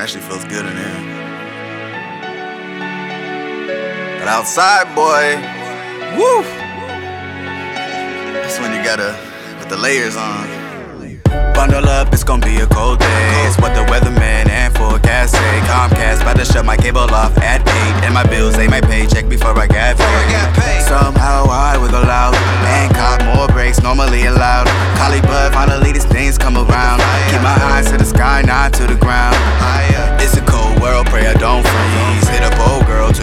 Actually feels good in here. But outside, boy, woo! That's when you gotta put the layers on. Bundle up, it's gonna be a cold day. It's what the weatherman and forecast say. Comcast about to shut my cable off at 8. And my bills ain't my paycheck before I got paid. Somehow I wiggle out and caught more breaks normally allowed. Collie bud, finally these things come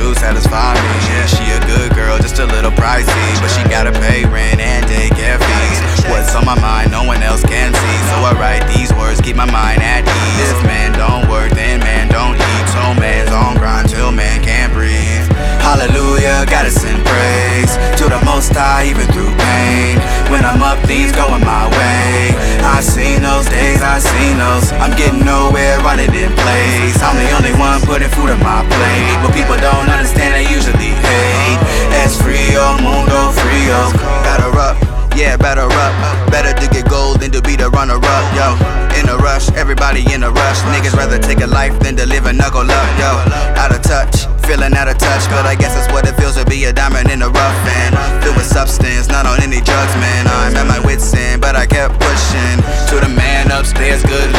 old satisfy me. Yeah, she a good girl, just a little pricey. But she gotta pay rent and daycare fees. What's on my mind, no one else can see. So I write these words, keep my mind at ease. If man don't work, then man don't eat. So man's on grind till man can't breathe. Hallelujah, gotta send praise to the Most High, even through pain. When I'm up, things going my way. I seen those days, I seen those. I'm getting nowhere, running in place. I'm only putting food on my plate, but people don't understand. They usually hate. Es frio, mundo frio. Better up. Yeah, better up. Better to get gold than to be the runner up, yo. In a rush, everybody in a rush. Niggas rather take a life than to live a knuckle up, yo. Out of touch, feeling out of touch, but I guess that's what it feels to be a diamond in the rough and filled with substance, not on any drugs, man. I'm at my wits' end, but I kept pushing to the man upstairs, good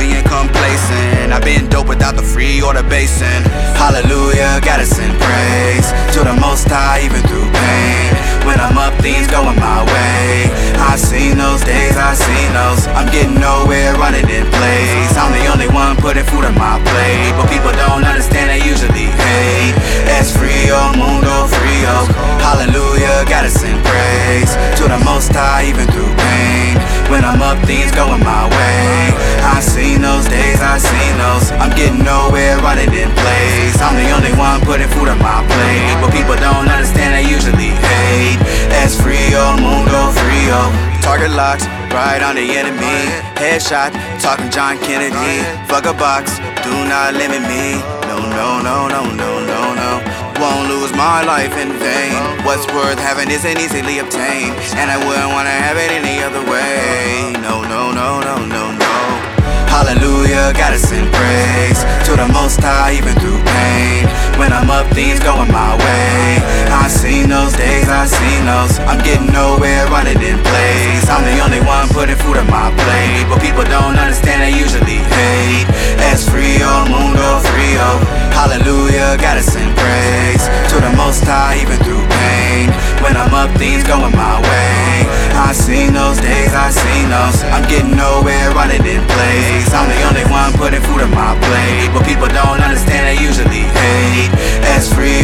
being complacent. I've been dope without the free or the basin. Hallelujah, gotta send praise to the Most High, even through pain. When I'm up, things going my way. I've seen those days, I've seen those. I'm getting nowhere, running in place. I'm the only one putting food on my plate, but people don't understand. They usually hate. Es frio, oh, mundo frio. Oh. Hallelujah, gotta send praise to the Most High, even through pain. When I'm up, things going my way. I seen those days, I seen those. I'm getting nowhere, running in place. I'm the only one putting food on my plate, but people don't understand. They usually hate. Es frio, mundo frio. Target locks, right on the enemy. Headshot, talking John Kennedy. Fuck a box, do not limit me. No, no, no, no, no, no, no. Won't lose my life in vain. What's worth having isn't easily obtained, and I wouldn't wanna have it any other way. No, no, no, no, no. Hallelujah, gotta send praise to the Most High, even through pain. When I'm up, things going my way. I seen those days, I seen those. I'm getting nowhere, running in place. I'm the only one putting food on my plate, but people don't understand. They usually hate. Es frio, mundo frio. Hallelujah, gotta send praise to the Most High, even through pain. When I'm up, things going my way. I seen those days, I seen those. I'm getting nowhere, running in place. I'm the only one putting food on my plate, but people don't understand. They usually hate. Mundo frio.